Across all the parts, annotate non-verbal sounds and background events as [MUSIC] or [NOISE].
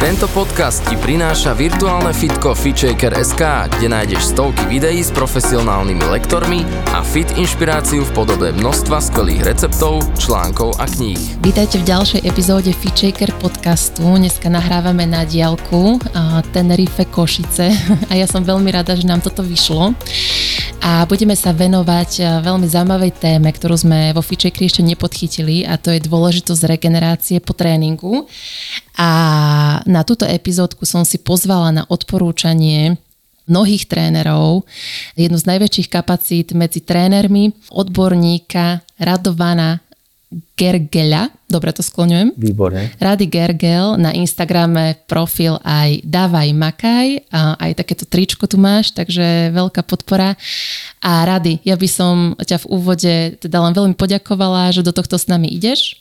Tento podcast ti prináša virtuálne fitko FitShaker.sk, kde nájdeš stovky videí s profesionálnymi lektormi a fit inšpiráciu v podobe množstva skvelých receptov, článkov a kníh. Vítajte v ďalšej epizóde FitShaker podcastu. Dneska nahrávame na diálku Tenerife Košice [LAUGHS] a ja som veľmi rada, že nám toto vyšlo a budeme sa venovať veľmi zaujímavej téme, ktorú sme vo FitShakeri ešte nepodchytili a to je dôležitosť regenerácie po tréningu. A na túto epizódku som si pozvala na odporúčanie mnohých trénerov, jednu z najväčších kapacít medzi trénermi, odborníka Radovana Gergela, dobre to skloňujem. Výborne. Rady Gergel, na Instagrame profil aj Dávaj Makaj, a aj takéto tričko tu máš, takže veľká podpora. A Rady, ja by som ťa v úvode teda len veľmi poďakovala, že do tohto s nami ideš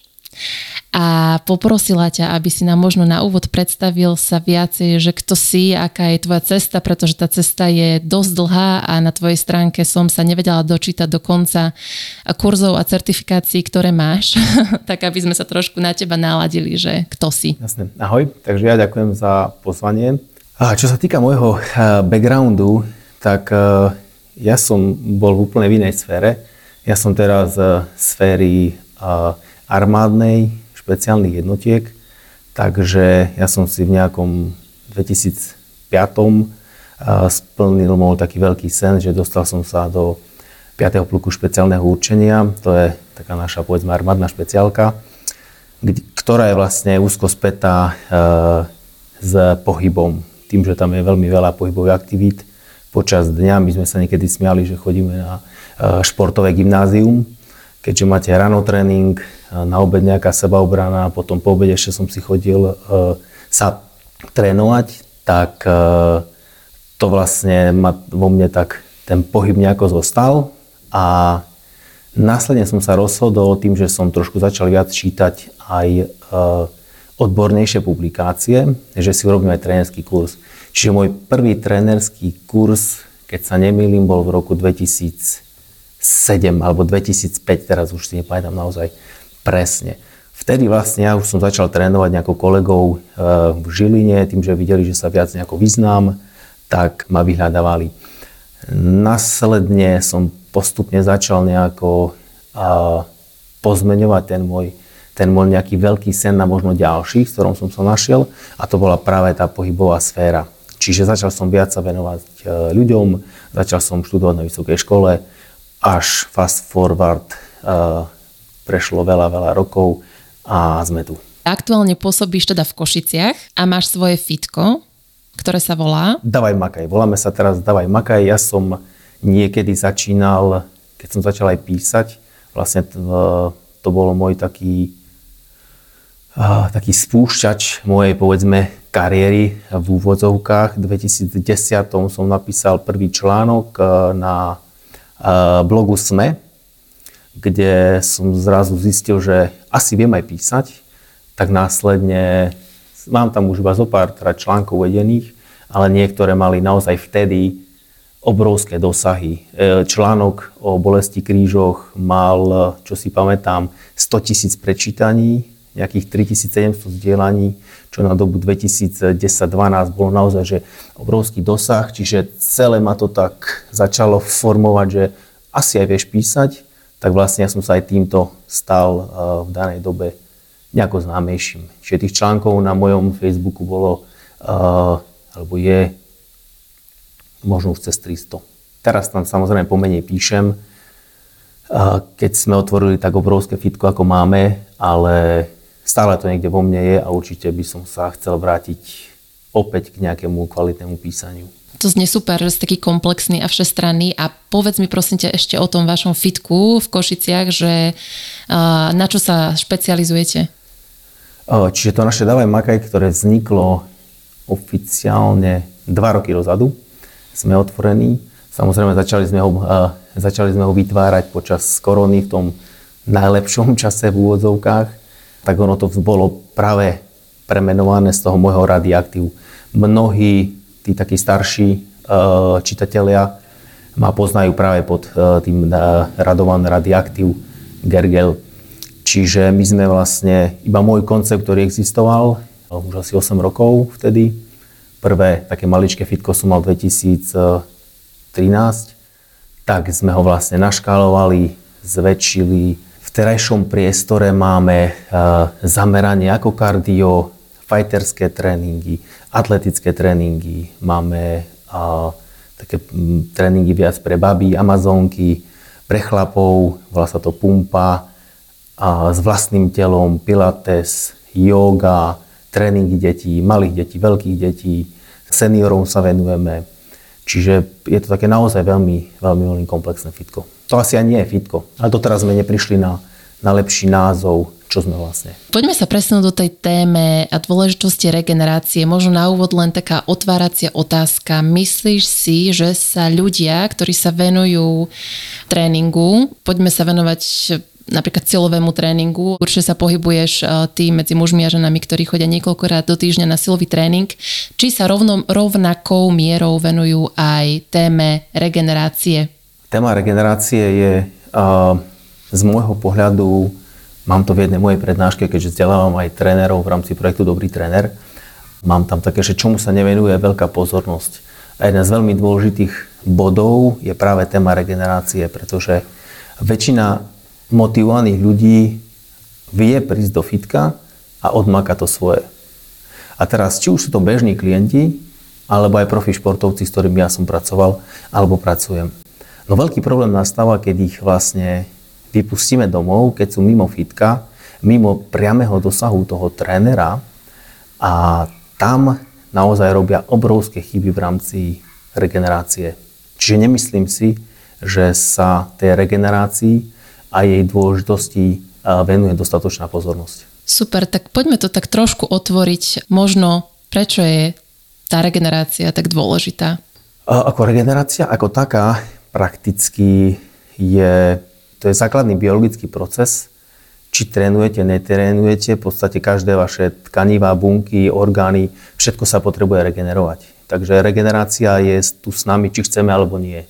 a poprosila ťa, aby si nám možno na úvod predstavil sa viacej, že kto si, aká je tvoja cesta, pretože tá cesta je dosť dlhá a na tvojej stránke som sa nevedela dočítať do konca kurzov a certifikácií, ktoré máš, [LAUGHS] tak aby sme sa trošku na teba naladili, že kto si. Jasne. Ahoj, takže ja ďakujem za pozvanie. A čo sa týka môjho eh, backgroundu, tak eh, ja som bol v úplne inej sfére. Ja som teraz z sféry eh, armádnej, špeciálnych jednotiek, takže ja som si v nejakom 2005 splnil môj taký veľký sen, že dostal som sa do 5. pluku špeciálneho určenia, to je taká naša povedzme armádna špeciálka, ktorá je vlastne úzko spätá s pohybom. Tým, že tam je veľmi veľa pohybových aktivít počas dňa. My sme sa niekedy smiali, že chodíme na športové gymnázium, keďže máte ráno tréning, na obed nejaká sebaobrana, potom po obede ešte som si chodil uh, sa trénovať, tak uh, to vlastne ma, vo mne tak ten pohyb nejako zostal a následne som sa rozhodol tým, že som trošku začal viac čítať aj uh, odbornejšie publikácie, že si urobím aj trénerský kurz. Čiže môj prvý trénerský kurz, keď sa nemýlim, bol v roku 2007 alebo 2005, teraz už si nepamätám naozaj presne. Vtedy vlastne ja už som začal trénovať nejakou kolegov eh, v Žiline, tým, že videli, že sa viac nejako vyznám, tak ma vyhľadávali. Následne som postupne začal nejako eh, pozmeňovať ten môj, ten môj nejaký veľký sen na možno ďalší, s ktorom som sa našiel a to bola práve tá pohybová sféra. Čiže začal som viac sa venovať eh, ľuďom, začal som študovať na vysokej škole, až fast forward prešlo veľa, veľa rokov a sme tu. Aktuálne pôsobíš teda v Košiciach a máš svoje fitko, ktoré sa volá? Davaj Makaj. Voláme sa teraz Davaj Makaj. Ja som niekedy začínal, keď som začal aj písať, vlastne to, to bolo môj taký, taký spúšťač mojej, povedzme, kariéry v úvodzovkách. V 2010 som napísal prvý článok na blogu SME, kde som zrazu zistil, že asi viem aj písať, tak následne mám tam už iba zo pár teda článkov vedených, ale niektoré mali naozaj vtedy obrovské dosahy. E, článok o bolesti krížoch mal, čo si pamätám, 100 tisíc prečítaní, nejakých 3700 zdieľaní, čo na dobu 2010-2012 bolo naozaj že obrovský dosah, čiže celé ma to tak začalo formovať, že asi aj vieš písať, tak vlastne ja som sa aj týmto stal uh, v danej dobe nejako známejším. Čiže tých článkov na mojom Facebooku bolo, uh, alebo je možno už cez 300. Teraz tam samozrejme pomenej píšem, uh, keď sme otvorili tak obrovské fitko, ako máme, ale stále to niekde vo mne je a určite by som sa chcel vrátiť opäť k nejakému kvalitnému písaniu. To znie super, že ste taký komplexný a všestranný a povedz mi prosím ťa ešte o tom vašom fitku v Košiciach, že na čo sa špecializujete? Čiže to naše Davaj Makaj, ktoré vzniklo oficiálne dva roky dozadu, sme otvorení. Samozrejme začali sme ho, začali sme ho vytvárať počas korony v tom najlepšom čase v úvodzovkách. tak ono to bolo práve premenované z toho môjho radioaktívu. Mnohí tí takí starší uh, čitatelia ma poznajú práve pod uh, tým uh, Radovan Radioaktív Gergel. Čiže my sme vlastne, iba môj koncept, ktorý existoval, už asi 8 rokov vtedy. Prvé také maličké fitko som mal 2013, tak sme ho vlastne naškálovali, zväčšili. V terajšom priestore máme zameranie ako kardio, fighterské tréningy, atletické tréningy, máme a, také m, tréningy viac pre baby, amazonky, pre chlapov, volá sa to pumpa, a, s vlastným telom, pilates, yoga, tréningy detí, malých detí, veľkých detí, seniorom sa venujeme. Čiže je to také naozaj veľmi, veľmi, veľmi komplexné fitko. To asi ani nie je fitko, ale doteraz sme neprišli na, na lepší názov čo sme vlastne. Poďme sa presunúť do tej téme a dôležitosti regenerácie. Možno na úvod len taká otváracia otázka. Myslíš si, že sa ľudia, ktorí sa venujú tréningu, poďme sa venovať napríklad silovému tréningu. Určite sa pohybuješ e, ty medzi mužmi a ženami, ktorí chodia niekoľkokrát do týždňa na silový tréning. Či sa rovno, rovnakou mierou venujú aj téme regenerácie? Téma regenerácie je uh, z môjho pohľadu Mám to v jednej mojej prednáške, keďže vzdelávam aj trénerov v rámci projektu Dobrý tréner. Mám tam také, že čomu sa nevenuje veľká pozornosť. A jeden z veľmi dôležitých bodov je práve téma regenerácie, pretože väčšina motivovaných ľudí vie prísť do fitka a odmaka to svoje. A teraz, či už sú to bežní klienti, alebo aj profi športovci, s ktorými ja som pracoval, alebo pracujem. No veľký problém nastáva, keď ich vlastne vypustíme domov, keď sú mimo fitka, mimo priameho dosahu toho trénera a tam naozaj robia obrovské chyby v rámci regenerácie. Čiže nemyslím si, že sa tej regenerácii a jej dôležitosti venuje dostatočná pozornosť. Super, tak poďme to tak trošku otvoriť. Možno, prečo je tá regenerácia tak dôležitá? Ako regenerácia ako taká prakticky je to je základný biologický proces. Či trénujete, netrénujete, v podstate každé vaše tkanivá, bunky, orgány, všetko sa potrebuje regenerovať. Takže regenerácia je tu s nami, či chceme alebo nie,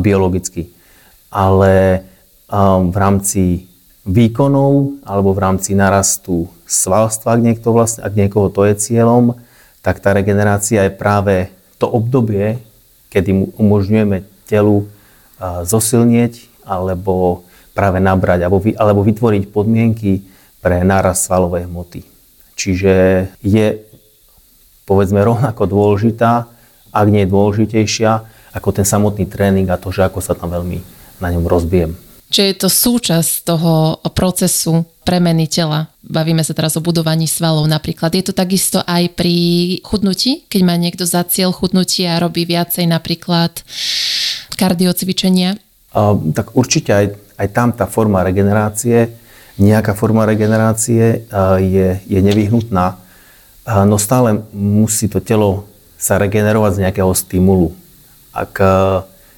biologicky. Ale v rámci výkonov alebo v rámci narastu svalstva, ak, niekto vlastne, ak niekoho to je cieľom, tak tá regenerácia je práve to obdobie, kedy umožňujeme telu zosilnieť, alebo práve nabrať alebo, alebo vytvoriť podmienky pre náraz svalovej hmoty. Čiže je povedzme rovnako dôležitá, ak nie je dôležitejšia, ako ten samotný tréning a to, že ako sa tam veľmi na ňom rozbijem. Čiže je to súčasť toho procesu premeny tela. Bavíme sa teraz o budovaní svalov napríklad. Je to takisto aj pri chudnutí, keď má niekto za cieľ chudnutie a robí viacej napríklad kardiocvičenia? Tak určite aj, aj tam tá forma regenerácie, nejaká forma regenerácie je, je nevyhnutná, no stále musí to telo sa regenerovať z nejakého stimulu. Ak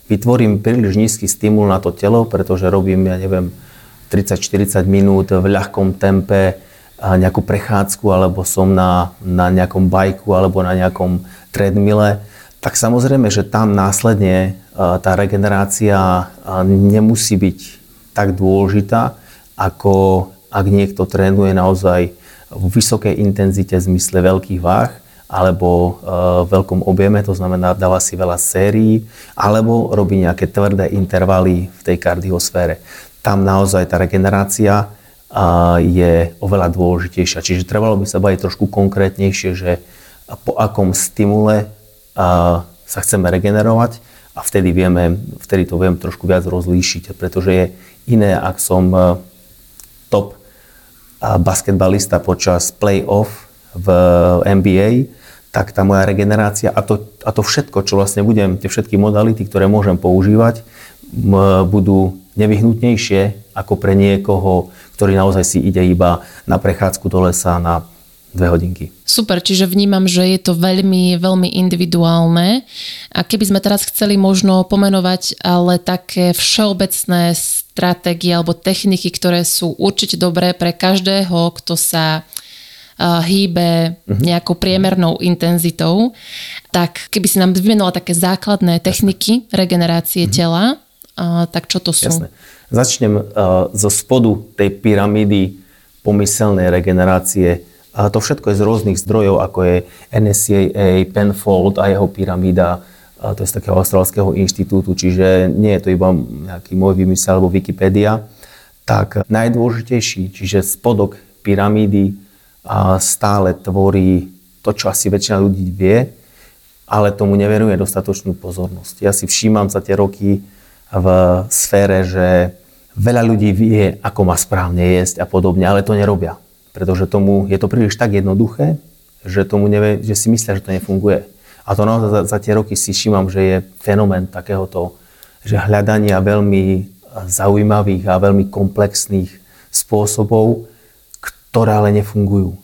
vytvorím príliš nízky stimul na to telo, pretože robím, ja neviem, 30-40 minút v ľahkom tempe nejakú prechádzku, alebo som na, na nejakom bajku, alebo na nejakom treadmille, tak samozrejme, že tam následne tá regenerácia nemusí byť tak dôležitá, ako ak niekto trénuje naozaj v vysokej intenzite v zmysle veľkých váh, alebo v veľkom objeme, to znamená dáva si veľa sérií, alebo robí nejaké tvrdé intervaly v tej kardiosfére. Tam naozaj tá regenerácia je oveľa dôležitejšia. Čiže trebalo by sa baviť trošku konkrétnejšie, že po akom stimule sa chceme regenerovať a vtedy, vieme, vtedy to viem trošku viac rozlíšiť, pretože je iné, ak som e, top basketbalista počas play-off v NBA, tak tá moja regenerácia a to, a to všetko, čo vlastne budem, tie všetky modality, ktoré môžem používať, budú nevyhnutnejšie ako pre niekoho, ktorý naozaj si ide iba na prechádzku do lesa, na dve hodinky. Super, čiže vnímam, že je to veľmi, veľmi individuálne. A keby sme teraz chceli možno pomenovať ale také všeobecné stratégie alebo techniky, ktoré sú určite dobré pre každého, kto sa hýbe mhm. nejakou priemernou intenzitou, tak keby si nám vymenula také základné techniky regenerácie mm-hmm. tela, tak čo to sú? Jasné. Začnem zo spodu tej pyramídy pomyselnej regenerácie. To všetko je z rôznych zdrojov, ako je NSCAA, Penfold a jeho pyramída, to je z takého australského inštitútu, čiže nie je to iba nejaký môj vymysel alebo Wikipedia. Tak najdôležitejší, čiže spodok pyramídy stále tvorí to, čo asi väčšina ľudí vie, ale tomu neveruje dostatočnú pozornosť. Ja si všímam za tie roky v sfére, že veľa ľudí vie, ako má správne jesť a podobne, ale to nerobia. Pretože tomu je to príliš tak jednoduché, že, tomu nevie, že si myslia, že to nefunguje. A to naozaj za, za tie roky si všímam, že je fenomén takéhoto, že hľadania veľmi zaujímavých a veľmi komplexných spôsobov, ktoré ale nefungujú.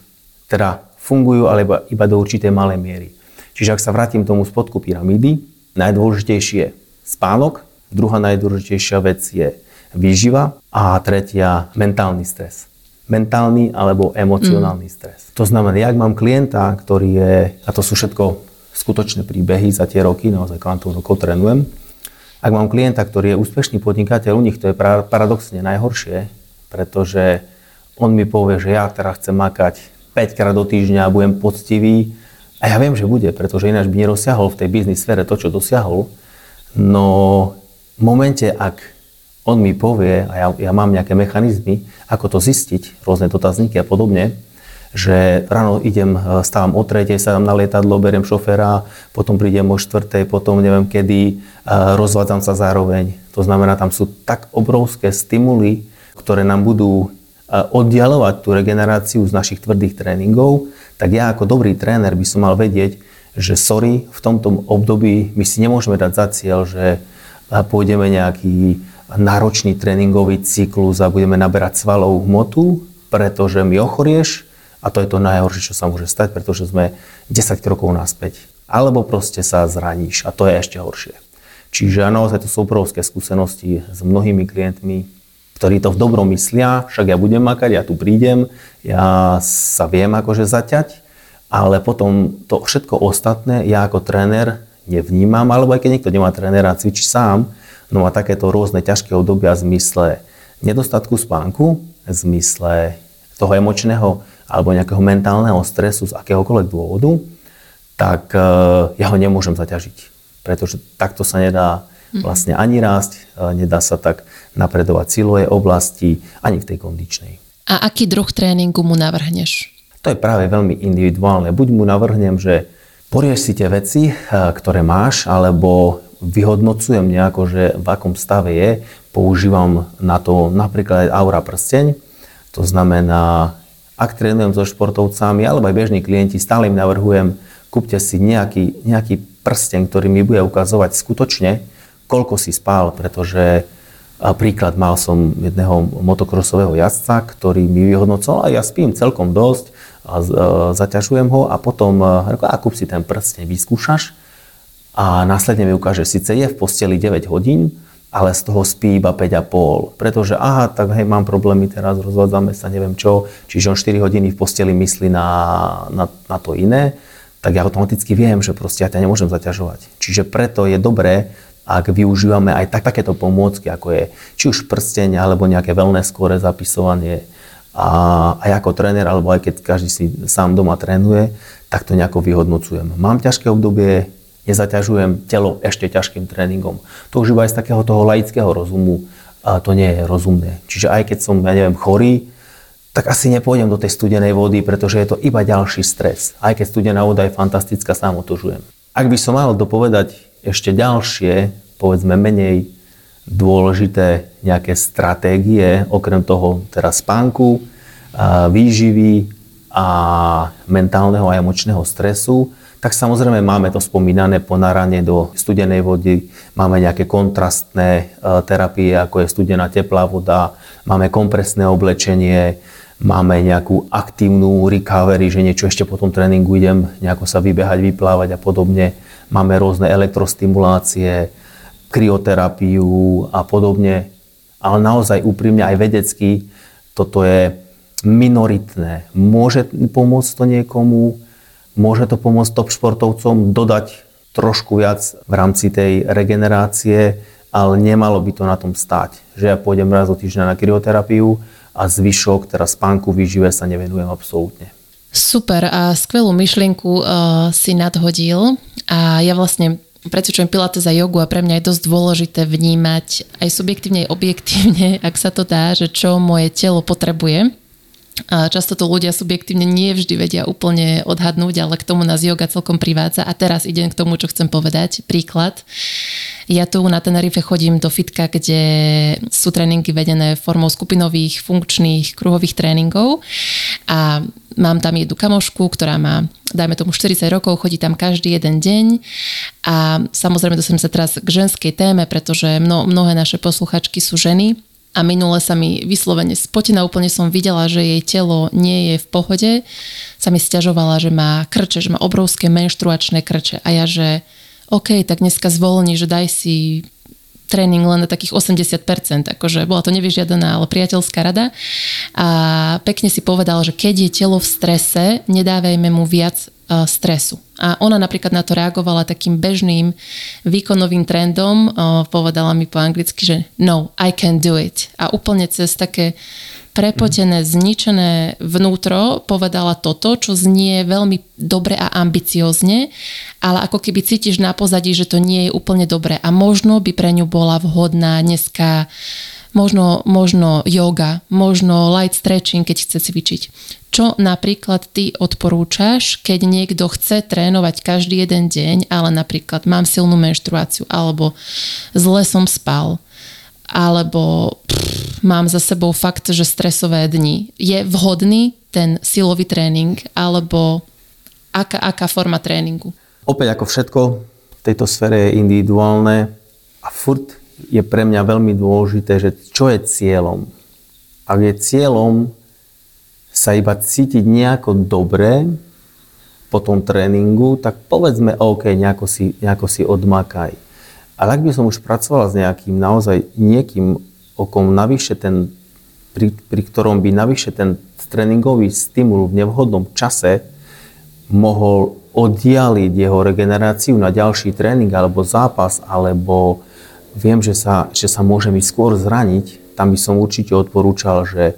Teda fungujú, ale iba, do určitej malej miery. Čiže ak sa vrátim tomu spodku pyramídy, najdôležitejší je spánok, druhá najdôležitejšia vec je výživa a tretia mentálny stres mentálny alebo emocionálny mm. stres. To znamená, ak mám klienta, ktorý je, a to sú všetko skutočné príbehy za tie roky, naozaj kvantov rokov trénujem. Ak mám klienta, ktorý je úspešný podnikateľ, u nich to je paradoxne najhoršie, pretože on mi povie, že ja teraz chcem makať 5 krát do týždňa a budem poctivý. A ja viem, že bude, pretože ináč by nerozsiahol v tej biznis sfére to, čo dosiahol. No v momente, ak on mi povie, a ja, ja mám nejaké mechanizmy, ako to zistiť, rôzne dotazníky a podobne, že ráno idem, e, stávam o tretej, sadám na lietadlo, beriem šoféra, potom prídem o štvrtej, potom neviem kedy, e, rozvádzam sa zároveň. To znamená, tam sú tak obrovské stimuly, ktoré nám budú e, oddialovať tú regeneráciu z našich tvrdých tréningov, tak ja ako dobrý tréner by som mal vedieť, že sorry, v tomto období my si nemôžeme dať za cieľ, že pôjdeme nejaký náročný tréningový cyklus a budeme naberať svalovú hmotu, pretože mi ochorieš, a to je to najhoršie, čo sa môže stať, pretože sme 10 krokov naspäť. Alebo proste sa zraníš a to je ešte horšie. Čiže naozaj to sú obrovské skúsenosti s mnohými klientmi, ktorí to v dobrom myslia, však ja budem makať, ja tu prídem, ja sa viem akože zaťať, ale potom to všetko ostatné ja ako tréner nevnímam, alebo aj keď niekto nemá trénera cvičí sám, no má takéto rôzne ťažké obdobia v zmysle nedostatku spánku, v zmysle toho emočného alebo nejakého mentálneho stresu z akéhokoľvek dôvodu, tak e, ja ho nemôžem zaťažiť. Pretože takto sa nedá mhm. vlastne ani rásť, e, nedá sa tak napredovať silovej oblasti, ani v tej kondičnej. A aký druh tréningu mu navrhneš? To je práve veľmi individuálne. Buď mu navrhnem, že porieš si tie veci, e, ktoré máš, alebo vyhodnocujem nejako, že v akom stave je, používam na to napríklad aura prsteň, to znamená ak trénujem so športovcami alebo aj bežní klienti, stále im navrhujem, kúpte si nejaký, nejaký prsten, ktorý mi bude ukazovať skutočne, koľko si spál, pretože príklad mal som jedného motokrosového jazdca, ktorý mi vyhodnocoval a ja spím celkom dosť a zaťažujem ho a potom reku, a kúp si ten prsten, vyskúšaš a následne mi ukáže, síce je v posteli 9 hodín, ale z toho spí iba 5,5. Pretože aha, tak hej, mám problémy teraz, rozvádzame sa, neviem čo, čiže on 4 hodiny v posteli myslí na, na, na to iné, tak ja automaticky viem, že proste ja ťa nemôžem zaťažovať. Čiže preto je dobré, ak využívame aj tak, takéto pomôcky, ako je či už prsteň, alebo nejaké wellness skore zapisovanie. A aj ako tréner, alebo aj keď každý si sám doma trénuje, tak to nejako vyhodnocujem. Mám ťažké obdobie, nezaťažujem telo ešte ťažkým tréningom. To už iba aj z takého toho laického rozumu a to nie je rozumné. Čiže aj keď som, ja neviem, chorý, tak asi nepôjdem do tej studenej vody, pretože je to iba ďalší stres. Aj keď studená voda je fantastická, sám otožujem. Ak by som mal dopovedať ešte ďalšie, povedzme menej dôležité nejaké stratégie, okrem toho teraz spánku, výživy a mentálneho a emočného stresu, tak samozrejme máme to spomínané ponáranie do studenej vody, máme nejaké kontrastné e, terapie, ako je studená teplá voda, máme kompresné oblečenie, máme nejakú aktívnu recovery, že niečo ešte po tom tréningu idem nejako sa vybehať, vyplávať a podobne. Máme rôzne elektrostimulácie, kryoterapiu a podobne. ale naozaj úprimne aj vedecky toto je minoritné. Môže pomôcť to niekomu, môže to pomôcť top športovcom dodať trošku viac v rámci tej regenerácie, ale nemalo by to na tom stáť. Že ja pôjdem raz do týždňa na kryoterapiu a zvyšok, teda spánku, výžive sa nevenujem absolútne. Super a skvelú myšlienku uh, si nadhodil a ja vlastne predsvičujem pilates a jogu a pre mňa je dosť dôležité vnímať aj subjektívne, aj objektívne, [LAUGHS] ak sa to dá, že čo moje telo potrebuje. A často to ľudia subjektívne nie vždy vedia úplne odhadnúť, ale k tomu nás yoga celkom privádza. A teraz idem k tomu, čo chcem povedať. Príklad. Ja tu na Tenerife chodím do fitka, kde sú tréningy vedené formou skupinových, funkčných, kruhových tréningov. A mám tam jednu kamošku, ktorá má, dajme tomu 40 rokov, chodí tam každý jeden deň a samozrejme dostanem sa teraz k ženskej téme, pretože mno, mnohé naše posluchačky sú ženy a minule sa mi vyslovene spotina, úplne som videla, že jej telo nie je v pohode, sa mi stiažovala, že má krče, že má obrovské menštruačné krče. A ja, že OK, tak dneska zvolni, že daj si tréning len na takých 80%, akože bola to nevyžiadaná, ale priateľská rada. A pekne si povedal, že keď je telo v strese, nedávajme mu viac stresu. A ona napríklad na to reagovala takým bežným výkonovým trendom, uh, povedala mi po anglicky, že no, I can do it. A úplne cez také prepotené, zničené vnútro povedala toto, čo znie veľmi dobre a ambiciozne, ale ako keby cítiš na pozadí, že to nie je úplne dobre a možno by pre ňu bola vhodná dneska možno, možno yoga, možno light stretching, keď chce cvičiť. Čo napríklad ty odporúčaš, keď niekto chce trénovať každý jeden deň, ale napríklad mám silnú menštruáciu, alebo zle som spal, alebo pff, mám za sebou fakt, že stresové dni. Je vhodný ten silový tréning alebo aká, aká forma tréningu? Opäť ako všetko v tejto sfére je individuálne a furt je pre mňa veľmi dôležité, že čo je cieľom. Ak je cieľom sa iba cítiť nejako dobre po tom tréningu, tak povedzme OK, nejako si, nejako si odmakaj. Ale ak by som už pracovala s nejakým naozaj niekým, okom navyše ten, pri, pri ktorom by navyše ten tréningový stimul v nevhodnom čase mohol oddialiť jeho regeneráciu na ďalší tréning alebo zápas, alebo viem, že sa, že sa môže mi skôr zraniť, tam by som určite odporúčal, že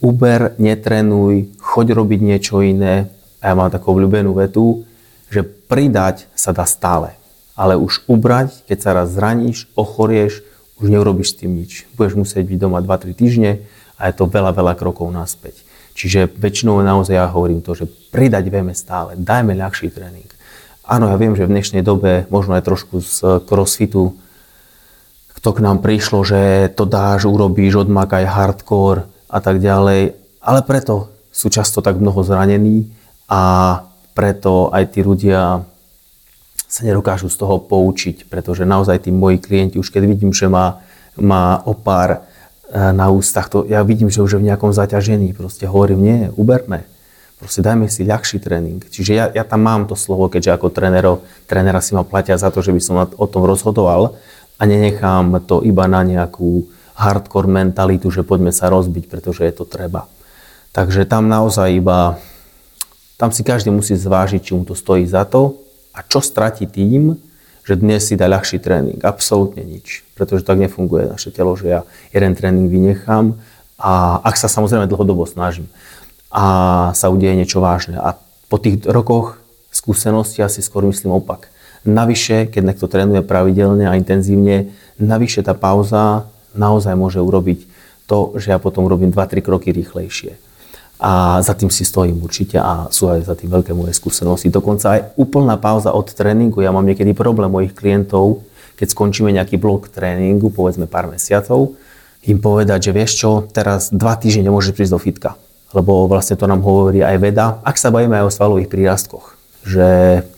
uber, netrenuj, choď robiť niečo iné. A ja mám takú obľúbenú vetu, že pridať sa dá stále ale už ubrať, keď sa raz zraníš, ochorieš, už neurobiš s tým nič. Budeš musieť byť doma 2-3 týždne a je to veľa, veľa krokov naspäť. Čiže väčšinou naozaj ja hovorím to, že pridať vieme stále, dajme ľahší tréning. Áno, ja viem, že v dnešnej dobe, možno aj trošku z crossfitu, kto k nám prišlo, že to dáš, urobíš, odmakaj hardcore a tak ďalej, ale preto sú často tak mnoho zranení a preto aj tí ľudia sa nedokážu z toho poučiť, pretože naozaj tí moji klienti, už keď vidím, že má, má opár e, na ústach, to ja vidím, že už je v nejakom zaťažení, proste hovorím, nie, uberme, proste dajme si ľahší tréning. Čiže ja, ja tam mám to slovo, keďže ako trénero, trénera si ma platia za to, že by som o tom rozhodoval a nenechám to iba na nejakú hardcore mentalitu, že poďme sa rozbiť, pretože je to treba. Takže tam naozaj iba, tam si každý musí zvážiť, či mu to stojí za to a čo stratí tým, že dnes si dá ľahší tréning? Absolútne nič. Pretože tak nefunguje naše telo, že ja jeden tréning vynechám a ak sa samozrejme dlhodobo snažím a sa udeje niečo vážne. A po tých rokoch skúsenosti ja si skôr myslím opak. Navyše, keď niekto trénuje pravidelne a intenzívne, navyše tá pauza naozaj môže urobiť to, že ja potom robím 2-3 kroky rýchlejšie a za tým si stojím určite a sú aj za tým veľké moje skúsenosti. Dokonca aj úplná pauza od tréningu. Ja mám niekedy problém mojich klientov, keď skončíme nejaký blok tréningu, povedzme pár mesiacov, im povedať, že vieš čo, teraz dva týždne nemôžeš prísť do fitka. Lebo vlastne to nám hovorí aj veda, ak sa bavíme aj o svalových prírastkoch, že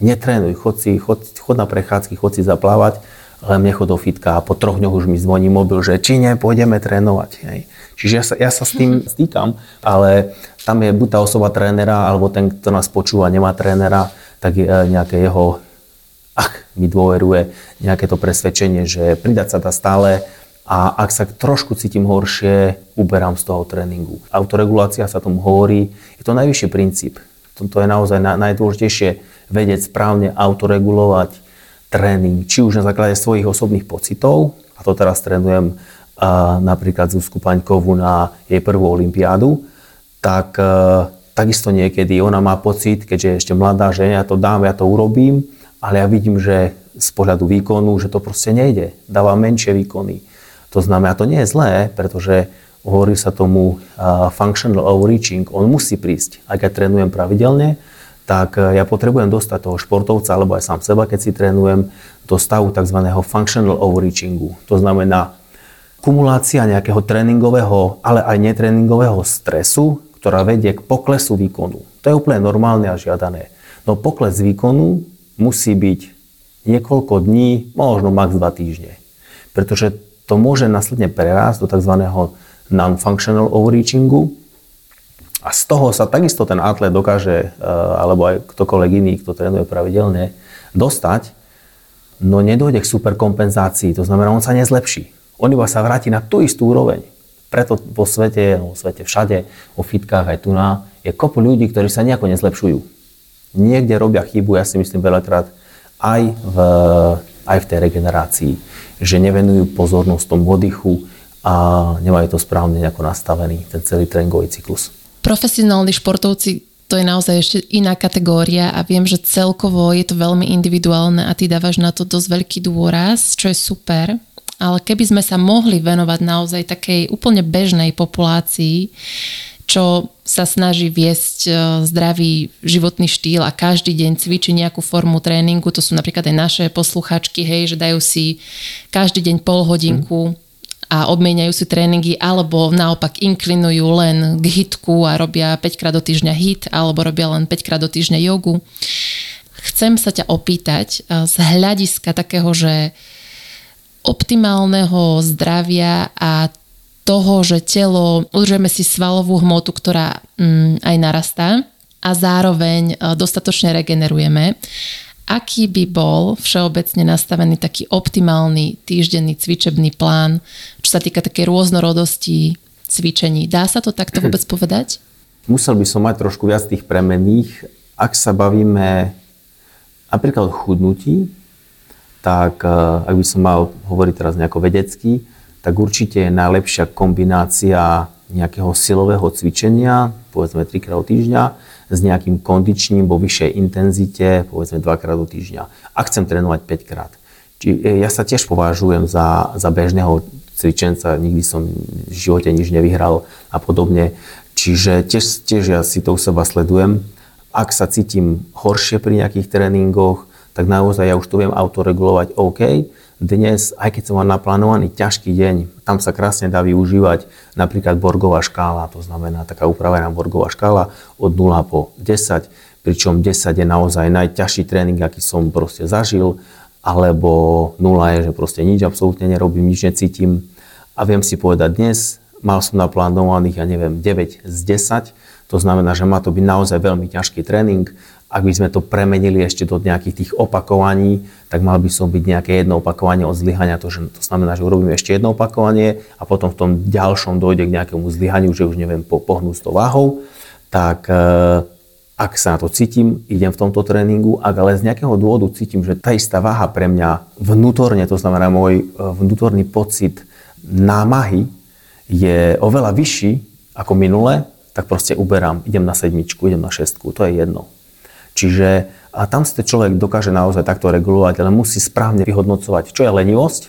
netrénuj, chod, si, chod, chod na prechádzky, chod si zaplávať, len nechod do fitka a po troch dňoch už mi zvoní mobil, že či ne, pôjdeme trénovať. Hej. Čiže ja sa, ja sa s tým stýkam, ale tam je buď tá osoba trénera, alebo ten, kto nás počúva, nemá trénera, tak je nejaké jeho, ach, mi dôveruje nejaké to presvedčenie, že pridať sa dá stále a ak sa trošku cítim horšie, uberám z toho tréningu. Autoregulácia sa tomu hovorí, je to najvyšší princíp. To je naozaj najdôležitejšie vedieť správne autoregulovať tréning, či už na základe svojich osobných pocitov, a to teraz trénujem a napríklad Zuzku Paňkovú na jej prvú olympiádu, tak e, takisto niekedy ona má pocit, keďže je ešte mladá, že ja to dám, ja to urobím, ale ja vidím, že z pohľadu výkonu, že to proste nejde. Dáva menšie výkony. To znamená, to nie je zlé, pretože hovorí sa tomu uh, functional overreaching. On musí prísť. Ak ja trénujem pravidelne, tak uh, ja potrebujem dostať toho športovca, alebo aj sám seba, keď si trénujem, do stavu tzv. functional overreachingu. To znamená kumulácia nejakého tréningového, ale aj netréningového stresu, ktorá vedie k poklesu výkonu. To je úplne normálne a žiadané. No pokles výkonu musí byť niekoľko dní, možno max 2 týždne. Pretože to môže následne prerásť do tzv. non-functional overreachingu a z toho sa takisto ten atlet dokáže, e, alebo aj ktokoľvek iný, kto trénuje pravidelne, dostať, no nedojde k superkompenzácii, to znamená, on sa nezlepší. On iba sa vráti na tú istú úroveň. Preto vo svete, no vo svete všade, vo fitkách aj tu na, je kopu ľudí, ktorí sa nejako nezlepšujú. Niekde robia chybu, ja si myslím veľakrát, aj v, aj v tej regenerácii, že nevenujú pozornosť tomu oddychu a nemajú to správne nejako nastavený, ten celý tréningový cyklus. Profesionálni športovci to je naozaj ešte iná kategória a viem, že celkovo je to veľmi individuálne a ty dávaš na to dosť veľký dôraz, čo je super. Ale keby sme sa mohli venovať naozaj takej úplne bežnej populácii, čo sa snaží viesť e, zdravý životný štýl a každý deň cvičí nejakú formu tréningu, to sú napríklad aj naše posluchačky, hej, že dajú si každý deň pol hodinku a obmieniajú si tréningy, alebo naopak inklinujú len k hitku a robia 5 krát do týždňa hit, alebo robia len 5 krát do týždňa jogu. Chcem sa ťa opýtať z hľadiska takého, že optimálneho zdravia a toho, že telo, udržujeme si svalovú hmotu, ktorá mm, aj narastá a zároveň e, dostatočne regenerujeme. Aký by bol všeobecne nastavený taký optimálny týždenný cvičebný plán, čo sa týka takej rôznorodosti cvičení? Dá sa to takto vôbec povedať? Musel by som mať trošku viac tých premenných. Ak sa bavíme napríklad o chudnutí, tak eh, ak by som mal hovoriť teraz nejako vedecky, tak určite je najlepšia kombinácia nejakého silového cvičenia, povedzme 3 krát do týždňa, s nejakým kondičným vo vyššej intenzite, povedzme 2 krát do týždňa. A chcem trénovať 5 krát. Či, eh, ja sa tiež považujem za, za bežného cvičenca, nikdy som v živote nič nevyhral a podobne. Čiže tiež, tiež ja si to u seba sledujem. Ak sa cítim horšie pri nejakých tréningoch, tak naozaj ja už to viem autoregulovať OK. Dnes, aj keď som mal naplánovaný ťažký deň, tam sa krásne dá využívať napríklad Borgová škála, to znamená taká upravená Borgová škála od 0 po 10, pričom 10 je naozaj najťažší tréning, aký som proste zažil, alebo 0 je, že proste nič absolútne nerobím, nič necítim. A viem si povedať dnes, mal som naplánovaných, ja neviem, 9 z 10, to znamená, že má to byť naozaj veľmi ťažký tréning ak by sme to premenili ešte do nejakých tých opakovaní, tak mal by som byť nejaké jedno opakovanie od zlyhania. To, že, to znamená, že urobím ešte jedno opakovanie a potom v tom ďalšom dojde k nejakému zlyhaniu, že už neviem pohnúť s tou váhou. Tak e, ak sa na to cítim, idem v tomto tréningu, ak ale z nejakého dôvodu cítim, že tá istá váha pre mňa vnútorne, to znamená môj e, vnútorný pocit námahy je oveľa vyšší ako minule, tak proste uberám, idem na sedmičku, idem na šestku, to je jedno. Čiže a tam ste človek dokáže naozaj takto regulovať, ale musí správne vyhodnocovať, čo je lenivosť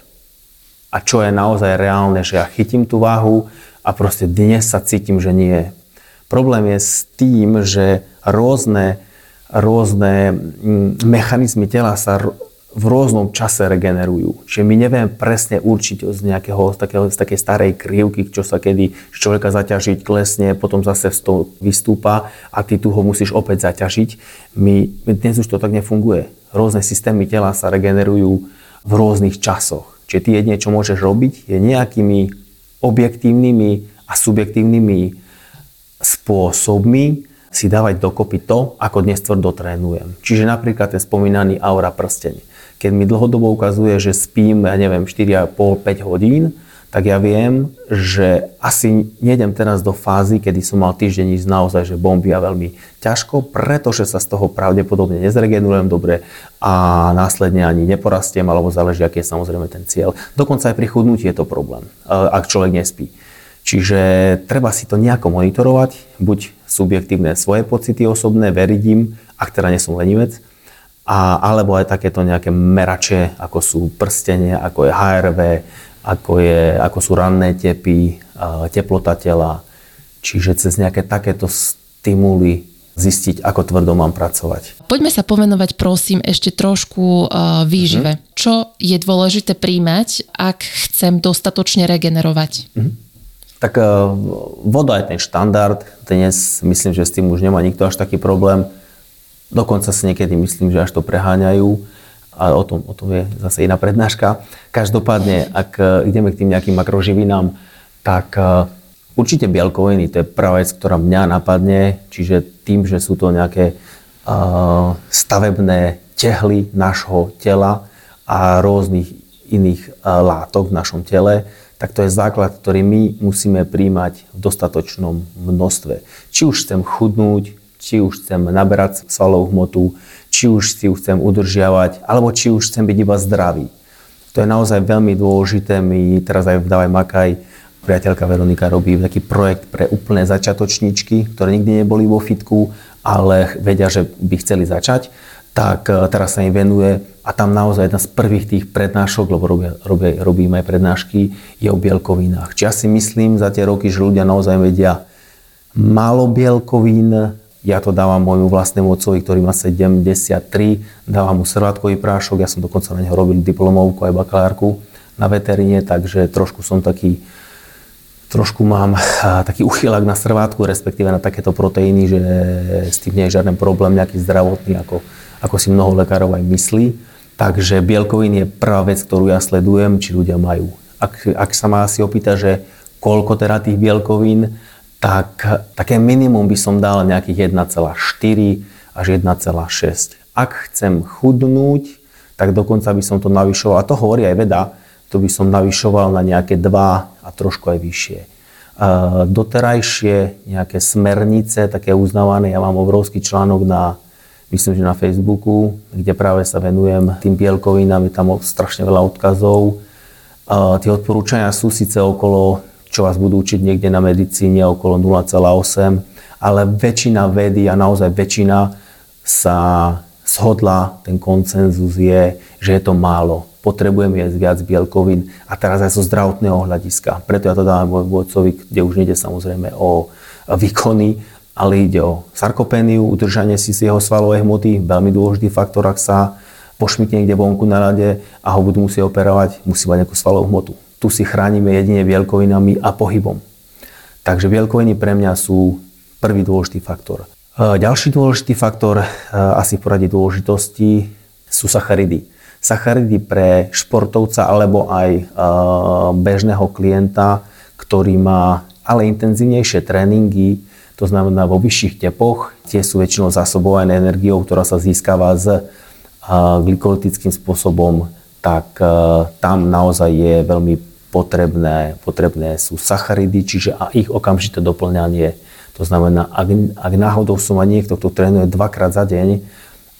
a čo je naozaj reálne, že ja chytím tú váhu a proste dnes sa cítim, že nie. Problém je s tým, že rôzne, rôzne mm, mechanizmy tela sa v rôznom čase regenerujú. Čiže my nevieme presne určiť z, nejakého, z, takého, z takej starej krivky, čo sa kedy človeka zaťažiť, klesne, potom zase to vystúpa a ty tu ho musíš opäť zaťažiť. My, dnes už to tak nefunguje. Rôzne systémy tela sa regenerujú v rôznych časoch. Čiže ty jedine, čo môžeš robiť, je nejakými objektívnymi a subjektívnymi spôsobmi si dávať dokopy to, ako dnes tvrdo trénujem. Čiže napríklad ten spomínaný aura prsteň keď mi dlhodobo ukazuje, že spím, ja neviem, 4,5-5 hodín, tak ja viem, že asi nejdem teraz do fázy, kedy som mal týždeň ísť naozaj, že bomby a veľmi ťažko, pretože sa z toho pravdepodobne nezregenerujem dobre a následne ani neporastiem, alebo záleží, aký je samozrejme ten cieľ. Dokonca aj pri chudnutí je to problém, ak človek nespí. Čiže treba si to nejako monitorovať, buď subjektívne svoje pocity osobné, veriť im, ak teda nie som lenivec, a, alebo aj takéto nejaké merače, ako sú prstenie, ako je HRV, ako, je, ako sú ranné tepy, teplota tela. Čiže cez nejaké takéto stimuly zistiť, ako tvrdo mám pracovať. Poďme sa pomenovať prosím ešte trošku uh, výžive. Mm-hmm. Čo je dôležité príjmať, ak chcem dostatočne regenerovať? Mm-hmm. Tak uh, voda je ten štandard. Dnes myslím, že s tým už nemá nikto až taký problém. Dokonca si niekedy myslím, že až to preháňajú ale o tom, o tom je zase iná prednáška. Každopádne, ak e, ideme k tým nejakým makroživinám, tak e, určite bielkoviny, to je prvá vec, ktorá mňa napadne, čiže tým, že sú to nejaké uh, stavebné tehly nášho tela a rôznych iných látok v našom tele, tak to je základ, ktorý my musíme príjmať v dostatočnom množstve. Či už chcem chudnúť, či už chcem naberať svalovú hmotu, či už si ju chcem udržiavať, alebo či už chcem byť iba zdravý. To je naozaj veľmi dôležité. My teraz aj v Davaj Makaj, priateľka Veronika robí taký projekt pre úplné začiatočníčky, ktoré nikdy neboli vo fitku, ale vedia, že by chceli začať tak e, teraz sa im venuje a tam naozaj jedna z prvých tých prednášok, lebo robia, robia, robím aj prednášky, je o bielkovinách. Či ja si myslím za tie roky, že ľudia naozaj vedia málo bielkovín, ja to dávam môjmu vlastnému otcovi, ktorý má 73, dávam mu srvátkový prášok, ja som dokonca na neho robil diplomovku aj bakalárku na veteríne, takže trošku som taký, trošku mám [LAUGHS] taký uchylák na srvátku, respektíve na takéto proteíny, že s tým nie je žiaden problém nejaký zdravotný, ako, ako si mnoho lekárov aj myslí. Takže bielkoviny je prvá vec, ktorú ja sledujem, či ľudia majú. Ak, ak sa ma asi opýta, že koľko teda tých bielkovín, tak také minimum by som dal nejakých 1,4 až 1,6. Ak chcem chudnúť, tak dokonca by som to navyšoval, a to hovorí aj veda, to by som navyšoval na nejaké 2 a trošku aj vyššie. Doterajšie nejaké smernice, také uznávané, ja mám obrovský článok na, myslím, že na Facebooku, kde práve sa venujem tým bielkovinám, je tam strašne veľa odkazov. Tie odporúčania sú síce okolo čo vás budú učiť niekde na medicíne okolo 0,8, ale väčšina vedy a naozaj väčšina sa shodla, ten koncenzus je, že je to málo. Potrebujem jesť viac bielkovín a teraz aj zo zdravotného hľadiska. Preto ja to dávam môjmu otcovi, kde už nejde samozrejme o výkony, ale ide o sarkopéniu, udržanie si z jeho svalovej hmoty, veľmi dôležitý faktor, ak sa pošmitne niekde vonku na rade a ho budú musieť operovať, musí mať nejakú svalovú hmotu tu si chránime jedine bielkovinami a pohybom. Takže bielkoviny pre mňa sú prvý dôležitý faktor. E, ďalší dôležitý faktor, e, asi v poradí dôležitosti, sú sacharidy. Sacharidy pre športovca alebo aj e, bežného klienta, ktorý má ale intenzívnejšie tréningy, to znamená vo vyšších tepoch, tie sú väčšinou zásobované energiou, ktorá sa získava z glykolytickým spôsobom, tak tam naozaj je veľmi potrebné, potrebné sú sacharidy, čiže a ich okamžité doplňanie. To znamená, ak, ak náhodou som ma niekto, kto trénuje dvakrát za deň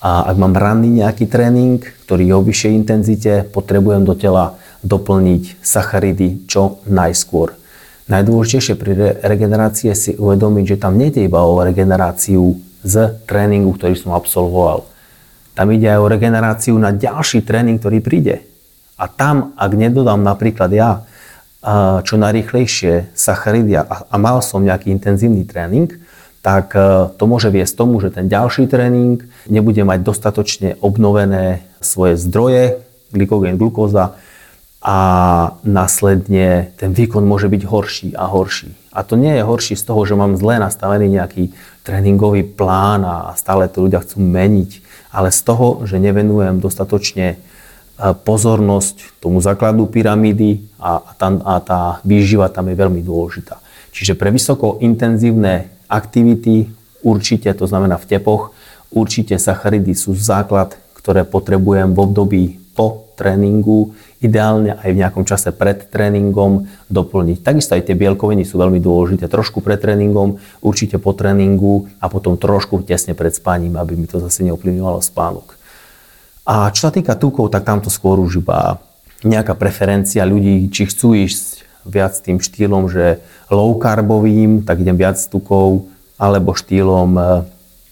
a ak mám ranný nejaký tréning, ktorý je o vyššej intenzite, potrebujem do tela doplniť sacharidy čo najskôr. Najdôležitejšie pri re- regenerácii si uvedomiť, že tam nejde iba o regeneráciu z tréningu, ktorý som absolvoval. Tam ide aj o regeneráciu na ďalší tréning, ktorý príde. A tam, ak nedodám napríklad ja čo najrýchlejšie sacharidy a mal som nejaký intenzívny tréning, tak e, to môže viesť tomu, že ten ďalší tréning nebude mať dostatočne obnovené svoje zdroje, glykogén, glukóza a následne ten výkon môže byť horší a horší. A to nie je horší z toho, že mám zle nastavený nejaký tréningový plán a stále to ľudia chcú meniť, ale z toho, že nevenujem dostatočne pozornosť tomu základu pyramídy a, tam, a tá výživa tam je veľmi dôležitá. Čiže pre vysoko intenzívne aktivity určite, to znamená v tepoch, určite sacharidy sú základ, ktoré potrebujem v období po tréningu, ideálne aj v nejakom čase pred tréningom doplniť. Takisto aj tie bielkoviny sú veľmi dôležité. Trošku pred tréningom, určite po tréningu a potom trošku tesne pred spaním, aby mi to zase neovplyvňovalo spánok. A čo sa týka tukov, tak tamto skôr už iba nejaká preferencia ľudí, či chcú ísť viac tým štýlom, že low carbovým, tak idem viac tukov, alebo štýlom eh,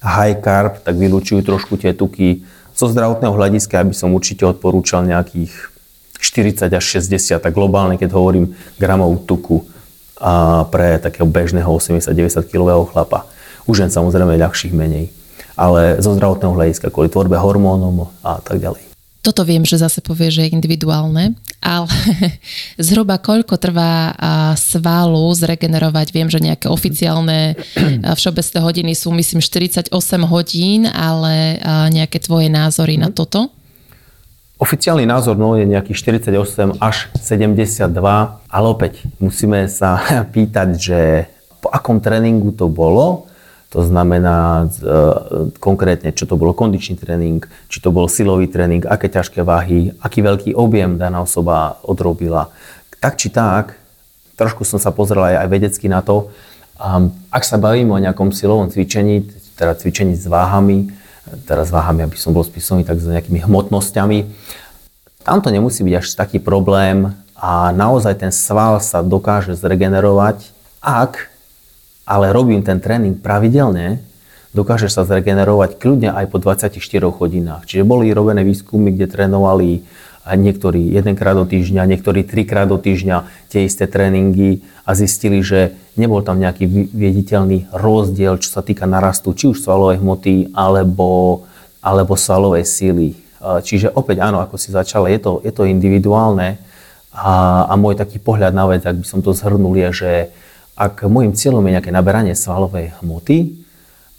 high carb, tak vylúčujú trošku tie tuky. Zo zdravotného hľadiska by som určite odporúčal nejakých 40 až 60, tak globálne, keď hovorím gramov tuku a pre takého bežného 80-90 kg chlapa. U žen samozrejme ľahších menej, ale zo zdravotného hľadiska kvôli tvorbe hormónom a tak ďalej. Toto viem, že zase povie, že je individuálne, ale [LAUGHS] zhruba koľko trvá svalu zregenerovať? Viem, že nejaké oficiálne všeobecné hodiny sú myslím 48 hodín, ale nejaké tvoje názory na mhm. toto? Oficiálny názor no, je nejakých 48 až 72, ale opäť musíme sa [LAUGHS] pýtať, že po akom tréningu to bolo, to znamená e, konkrétne, čo to bolo kondičný tréning, či to bol silový tréning, aké ťažké váhy, aký veľký objem daná osoba odrobila. Tak či tak, trošku som sa pozrel aj, aj vedecky na to, um, ak sa bavíme o nejakom silovom cvičení, teda cvičení s váhami, teraz váhami, aby som bol spisový, tak s nejakými hmotnosťami, tam to nemusí byť až taký problém a naozaj ten sval sa dokáže zregenerovať, ak ale robím ten tréning pravidelne, dokáže sa zregenerovať kľudne aj po 24 hodinách. Čiže boli robené výskumy, kde trénovali niektorí jedenkrát do týždňa, niektorí trikrát do týždňa tie isté tréningy a zistili, že nebol tam nejaký viediteľný rozdiel, čo sa týka narastu či už svalovej hmoty alebo, alebo svalovej síly. Čiže opäť áno, ako si začal, je to, je to individuálne a, a môj taký pohľad na vec, ak by som to zhrnul, je, že ak môjim cieľom je nejaké naberanie svalovej hmoty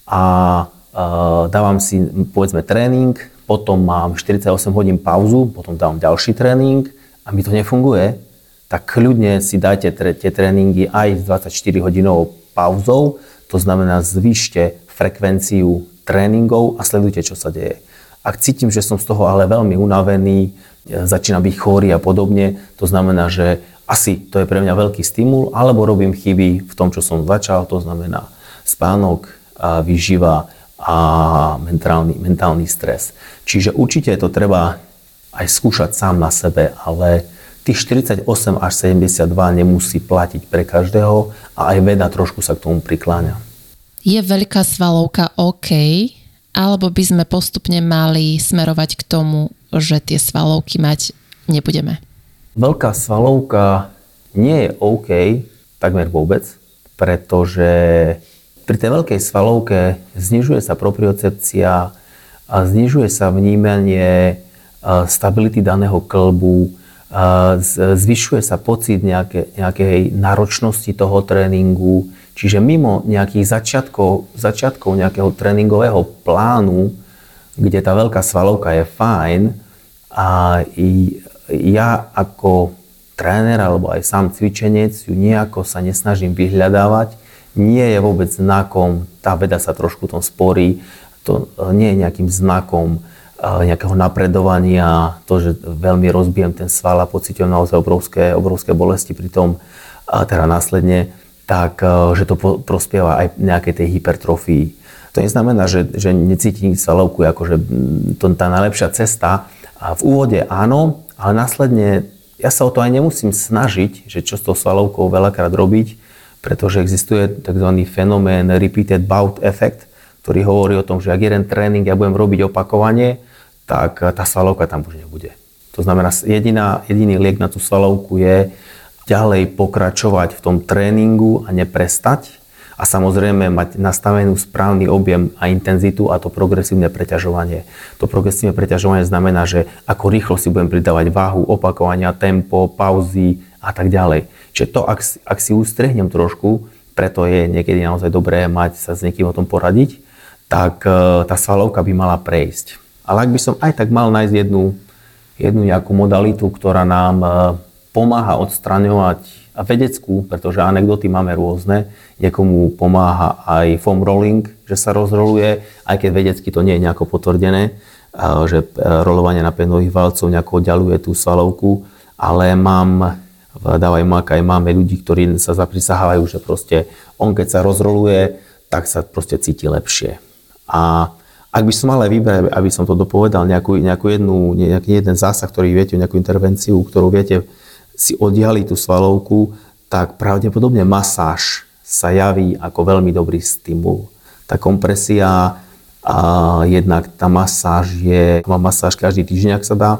a uh, dávam si povedzme tréning, potom mám 48 hodín pauzu, potom dávam ďalší tréning a mi to nefunguje, tak kľudne si dajte tie tréningy aj s 24 hodinovou pauzou, to znamená zvýšte frekvenciu tréningov a sledujte, čo sa deje. Ak cítim, že som z toho ale veľmi unavený, e, začína byť chorý a podobne, to znamená, že asi to je pre mňa veľký stimul, alebo robím chyby v tom, čo som začal, to znamená spánok, a výživa a mentálny, mentálny stres. Čiže určite to treba aj skúšať sám na sebe, ale tých 48 až 72 nemusí platiť pre každého a aj veda trošku sa k tomu prikláňa. Je veľká svalovka OK, alebo by sme postupne mali smerovať k tomu, že tie svalovky mať nebudeme? Veľká svalovka nie je OK takmer vôbec, pretože pri tej veľkej svalovke znižuje sa propriocepcia a znižuje sa vnímanie stability daného klbu, zvyšuje sa pocit nejaké, nejakej náročnosti toho tréningu, čiže mimo nejakých začiatkov, začiatkov nejakého tréningového plánu, kde tá veľká svalovka je fajn a ja ako tréner alebo aj sám cvičenec ju nejako sa nesnažím vyhľadávať. Nie je vôbec znakom, tá veda sa trošku tom sporí, to e, nie je nejakým znakom e, nejakého napredovania, to, že veľmi rozbijem ten sval a pocitujem naozaj obrovské, obrovské bolesti pri tom, teda následne, tak e, že to prospieva aj nejakej tej hypertrofii. To neznamená, že, že necítim svalovku, akože to tá najlepšia cesta. A v úvode áno, ale následne ja sa o to aj nemusím snažiť, že čo s tou svalovkou veľakrát robiť, pretože existuje tzv. fenomén repeated bout effect, ktorý hovorí o tom, že ak jeden tréning ja budem robiť opakovanie, tak tá svalovka tam už nebude. To znamená, jediná, jediný liek na tú svalovku je ďalej pokračovať v tom tréningu a neprestať a samozrejme mať nastavenú správny objem a intenzitu a to progresívne preťažovanie. To progresívne preťažovanie znamená, že ako rýchlo si budem pridávať váhu, opakovania, tempo, pauzy a tak ďalej. Čiže to, ak, ak si ustrehnem trošku, preto je niekedy naozaj dobré mať sa s niekým o tom poradiť, tak e, tá svalovka by mala prejsť. Ale ak by som aj tak mal nájsť jednu, jednu nejakú modalitu, ktorá nám e, pomáha odstraňovať a vedeckú, pretože anekdoty máme rôzne, niekomu pomáha aj foam rolling, že sa rozroluje, aj keď vedecky to nie je nejako potvrdené, že rolovanie na penových valcov nejako oddialuje tú svalovku, ale mám v Dávaj Makaj máme ľudí, ktorí sa zaprisahávajú, že proste on keď sa rozroluje, tak sa proste cíti lepšie. A ak by som mal aj vybrať, aby som to dopovedal, nejakú, nejakú jednu, nejaký jeden zásah, ktorý viete, nejakú intervenciu, ktorú viete si oddialiť tú svalovku, tak pravdepodobne masáž sa javí ako veľmi dobrý stimul. Tá kompresia, a jednak tá masáž je, má masáž každý týždeň, ak sa dá,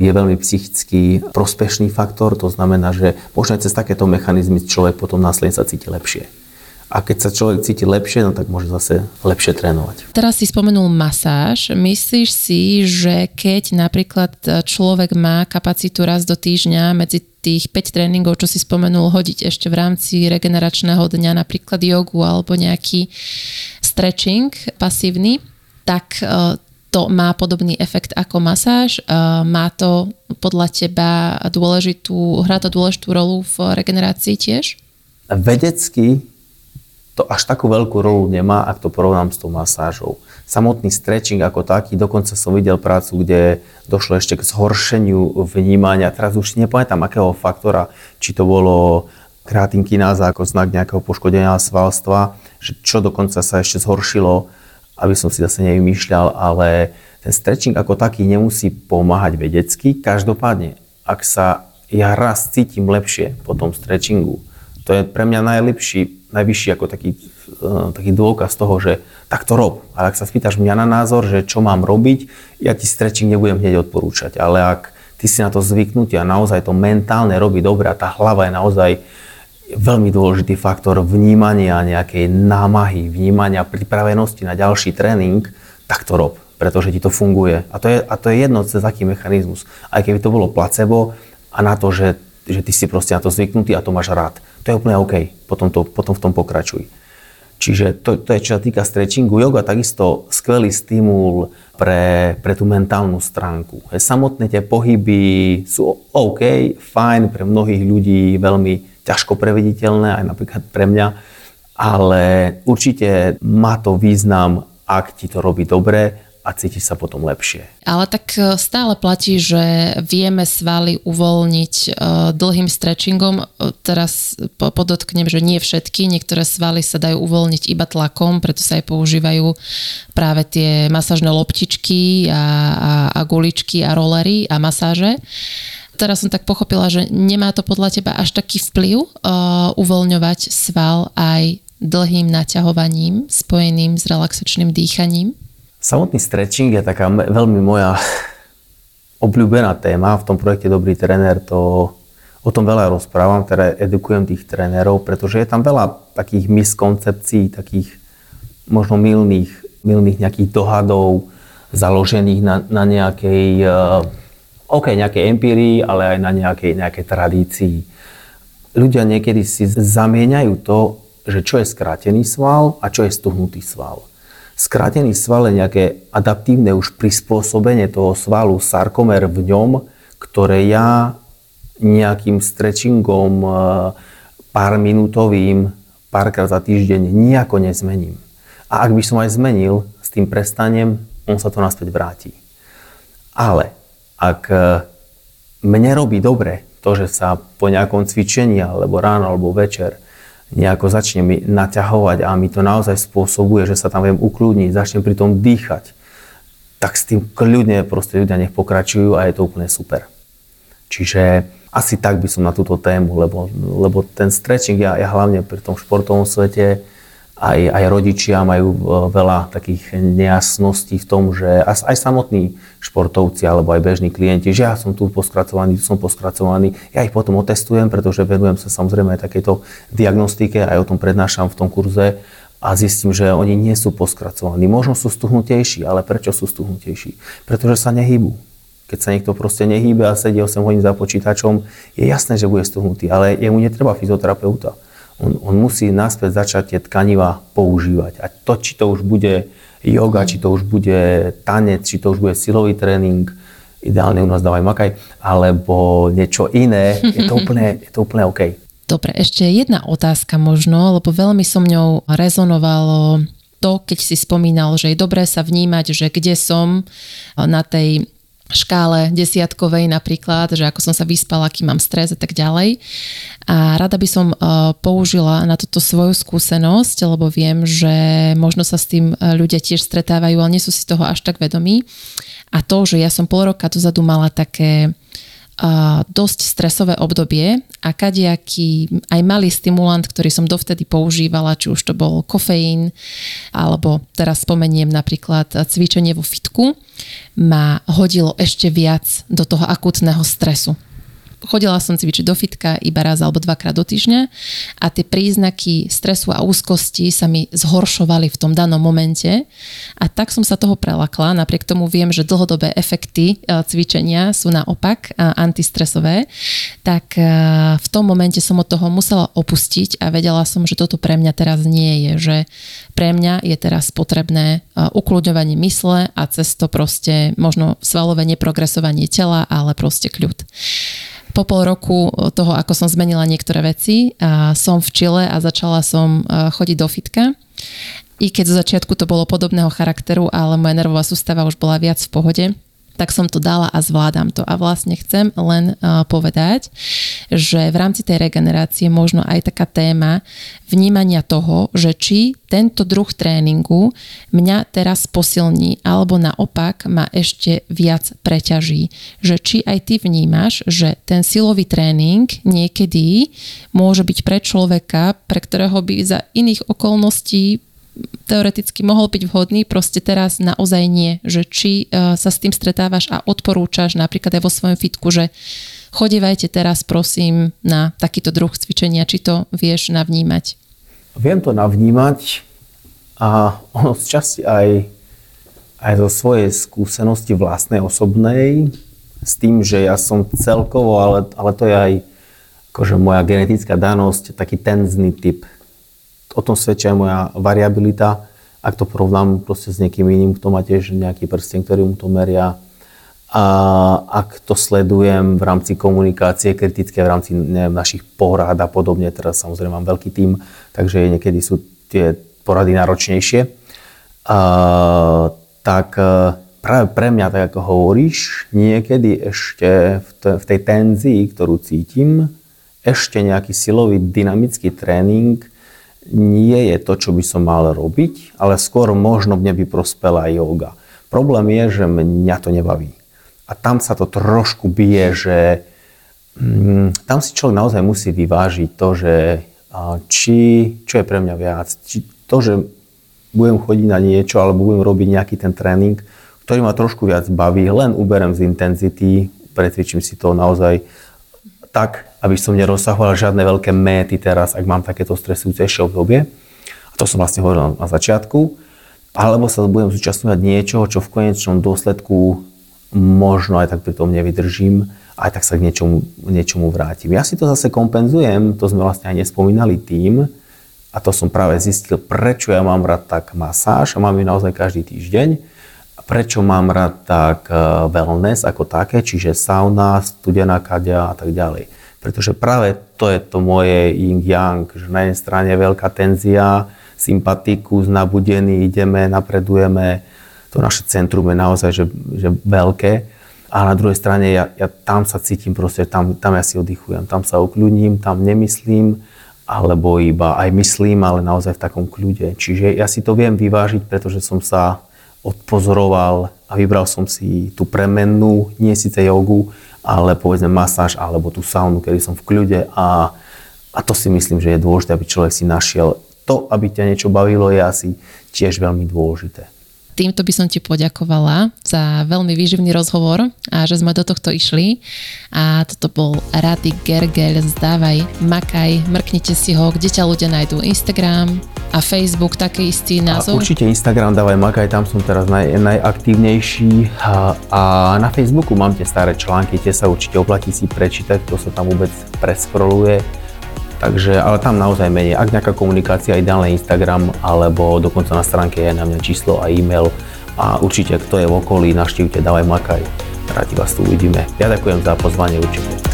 je veľmi psychicky prospešný faktor, to znamená, že možno cez takéto mechanizmy človek potom následne sa cíti lepšie. A keď sa človek cíti lepšie, no tak môže zase lepšie trénovať. Teraz si spomenul masáž. Myslíš si, že keď napríklad človek má kapacitu raz do týždňa medzi tých 5 tréningov, čo si spomenul, hodiť ešte v rámci regeneračného dňa napríklad jogu alebo nejaký stretching pasívny, tak e, to má podobný efekt ako masáž. Má to podľa teba dôležitú, hrá to dôležitú rolu v regenerácii tiež? Vedecky to až takú veľkú rolu nemá, ak to porovnám s tou masážou. Samotný stretching ako taký, dokonca som videl prácu, kde došlo ešte k zhoršeniu vnímania. Teraz už si nepamätám, akého faktora, či to bolo kreatinkináza ako znak nejakého poškodenia svalstva, že čo dokonca sa ešte zhoršilo aby som si zase nevymýšľal, ale ten stretching ako taký nemusí pomáhať vedecky. Každopádne, ak sa ja raz cítim lepšie po tom stretchingu, to je pre mňa najlepší, najvyšší ako taký, uh, taký dôkaz toho, že tak to rob. Ale ak sa spýtaš mňa na názor, že čo mám robiť, ja ti stretching nebudem hneď odporúčať. Ale ak ty si na to zvyknutý a naozaj to mentálne robí dobre a tá hlava je naozaj veľmi dôležitý faktor vnímania nejakej námahy, vnímania pripravenosti na ďalší tréning, tak to rob, pretože ti to funguje. A to je, a to je jedno cez aký mechanizmus. Aj keby to bolo placebo a na to, že, že ty si proste na to zvyknutý a to máš rád. To je úplne OK. Potom, to, potom v tom pokračuj. Čiže to, to je čo sa týka stretchingu. Yoga takisto skvelý stimul pre, pre tú mentálnu stránku. Samotné tie pohyby sú OK, fajn, pre mnohých ľudí veľmi ťažko prevediteľné, aj napríklad pre mňa, ale určite má to význam, ak ti to robí dobre a cítiš sa potom lepšie. Ale tak e, stále platí, že vieme svaly uvoľniť e, dlhým stretchingom. E, teraz podotknem, že nie všetky. Niektoré svaly sa dajú uvoľniť iba tlakom, preto sa aj používajú práve tie masážne loptičky a, a, a guličky a rolery a masáže teraz som tak pochopila, že nemá to podľa teba až taký vplyv uh, uvoľňovať sval aj dlhým naťahovaním spojeným s relaxačným dýchaním? Samotný stretching je taká veľmi moja [LAUGHS] obľúbená téma. V tom projekte Dobrý tréner to o tom veľa rozprávam, teda edukujem tých trénerov, pretože je tam veľa takých miskoncepcií, takých možno milných, milných nejakých dohadov, založených na, na nejakej uh, OK, nejaké empírii, ale aj na nejakej, nejakej tradícii. Ľudia niekedy si zamieňajú to, že čo je skrátený sval a čo je stuhnutý sval. Skrátený sval je nejaké adaptívne už prispôsobenie toho svalu, sarkomer v ňom, ktoré ja nejakým stretchingom e, pár minútovým, párkrát za týždeň nejako nezmením. A ak by som aj zmenil, s tým prestanem, on sa to naspäť vráti. Ale ak e, mne robí dobre to, že sa po nejakom cvičení, alebo ráno, alebo večer, nejako začne mi naťahovať a mi to naozaj spôsobuje, že sa tam viem ukludniť, začnem pri tom dýchať, tak s tým kľudne proste ľudia nech pokračujú a je to úplne super. Čiže asi tak by som na túto tému, lebo, lebo ten stretching, ja, ja hlavne pri tom športovom svete, aj, aj rodičia majú e, veľa takých nejasností v tom, že aj samotní športovci alebo aj bežní klienti, že ja som tu poskracovaný, tu som poskracovaný, ja ich potom otestujem, pretože venujem sa samozrejme aj takéto diagnostike, aj o tom prednášam v tom kurze a zistím, že oni nie sú poskracovaní. Možno sú stuhnutejší, ale prečo sú stuhnutejší? Pretože sa nehýbu. Keď sa niekto proste nehýbe a sedí 8 hodín za počítačom, je jasné, že bude stuhnutý, ale jemu netreba fyzioterapeuta on, on musí naspäť začať tie tkaniva používať. A to, či to už bude yoga, či to už bude tanec, či to už bude silový tréning, ideálne u nás dávaj makaj, alebo niečo iné, je to úplne, [LAUGHS] je to úplne OK. Dobre, ešte jedna otázka možno, lebo veľmi so mňou rezonovalo to, keď si spomínal, že je dobré sa vnímať, že kde som na tej škále desiatkovej napríklad, že ako som sa vyspala, aký mám stres a tak ďalej. A rada by som použila na toto svoju skúsenosť, lebo viem, že možno sa s tým ľudia tiež stretávajú, ale nie sú si toho až tak vedomí. A to, že ja som pol roka dozadu mala také dosť stresové obdobie a kadejaký aj malý stimulant, ktorý som dovtedy používala, či už to bol kofeín, alebo teraz spomeniem napríklad cvičenie vo fitku, ma hodilo ešte viac do toho akutného stresu chodila som cvičiť do fitka iba raz alebo dvakrát do týždňa a tie príznaky stresu a úzkosti sa mi zhoršovali v tom danom momente. A tak som sa toho prelakla. Napriek tomu viem, že dlhodobé efekty e, cvičenia sú naopak e, antistresové, tak e, v tom momente som od toho musela opustiť a vedela som, že toto pre mňa teraz nie je, že pre mňa je teraz potrebné ukludňovanie mysle a cez to proste možno svalové neprogresovanie tela, ale proste kľud po pol roku toho, ako som zmenila niektoré veci, a som v Čile a začala som chodiť do fitka. I keď zo začiatku to bolo podobného charakteru, ale moja nervová sústava už bola viac v pohode, tak som to dala a zvládam to. A vlastne chcem len uh, povedať, že v rámci tej regenerácie možno aj taká téma vnímania toho, že či tento druh tréningu mňa teraz posilní alebo naopak ma ešte viac preťaží. Že či aj ty vnímaš, že ten silový tréning niekedy môže byť pre človeka, pre ktorého by za iných okolností teoreticky mohol byť vhodný, proste teraz naozaj nie. Že či uh, sa s tým stretávaš a odporúčaš napríklad aj vo svojom fitku, že chodívajte teraz prosím na takýto druh cvičenia, či to vieš navnímať. Viem to navnímať a ono z časti aj, aj zo svojej skúsenosti vlastnej, osobnej, s tým, že ja som celkovo, ale, ale to je aj akože moja genetická danosť, taký tenzný typ o tom svedčia aj moja variabilita. Ak to porovnám proste s niekým iným, kto má tiež nejaký prsten, ktorý mu to meria. A ak to sledujem v rámci komunikácie kritické, v rámci neviem, našich porád a podobne, teraz samozrejme mám veľký tým, takže niekedy sú tie porady náročnejšie, a, tak e, práve pre mňa, tak ako hovoríš, niekedy ešte v tej tenzii, ktorú cítim, ešte nejaký silový dynamický tréning nie je to, čo by som mal robiť, ale skôr možno mne by prospela yoga. Problém je, že mňa to nebaví. A tam sa to trošku bije, že mm, tam si človek naozaj musí vyvážiť to, že či, čo je pre mňa viac, či to, že budem chodiť na niečo, alebo budem robiť nejaký ten tréning, ktorý ma trošku viac baví, len uberem z intenzity, pretvičím si to naozaj tak, aby som nerozsahoval žiadne veľké méty teraz, ak mám takéto stresujúcejšie obdobie. A to som vlastne hovoril na začiatku. Alebo sa budem zúčastňovať niečoho, čo v konečnom dôsledku možno aj tak pri tom nevydržím, aj tak sa k niečomu, niečomu vrátim. Ja si to zase kompenzujem, to sme vlastne aj nespomínali tým, a to som práve zistil, prečo ja mám rád tak masáž a mám ju naozaj každý týždeň prečo mám rád tak e, wellness ako také, čiže sauna, studená kadia a tak ďalej. Pretože práve to je to moje yin-yang, že na jednej strane veľká tenzia, sympatikus, nabudený, ideme, napredujeme, to naše centrum je naozaj že, že veľké. A na druhej strane ja, ja tam sa cítim proste, tam, tam ja si oddychujem, tam sa ukľudním, tam nemyslím, alebo iba aj myslím, ale naozaj v takom kľude. Čiže ja si to viem vyvážiť, pretože som sa odpozoroval a vybral som si tú premennú, nie síce jogu, ale povedzme masáž alebo tú saunu, kedy som v kľude a, a to si myslím, že je dôležité, aby človek si našiel to, aby ťa niečo bavilo, je asi tiež veľmi dôležité. Týmto by som ti poďakovala za veľmi výživný rozhovor a že sme do tohto išli. A toto bol Rady Gergel, zdávaj, makaj, mrknite si ho, kde ťa ľudia nájdú Instagram a Facebook, taký istý názov. A určite Instagram, dávaj makaj, tam som teraz naj, najaktívnejší. A, a na Facebooku mám tie staré články, tie sa určite oplatí si prečítať, to sa tam vôbec preskroluje Takže, ale tam naozaj menej. Ak nejaká komunikácia, ideálne Instagram, alebo dokonca na stránke je na mňa číslo a e-mail. A určite, kto je v okolí, naštívte, dávaj makaj. Rádi vás tu uvidíme. Ja ďakujem za pozvanie určite.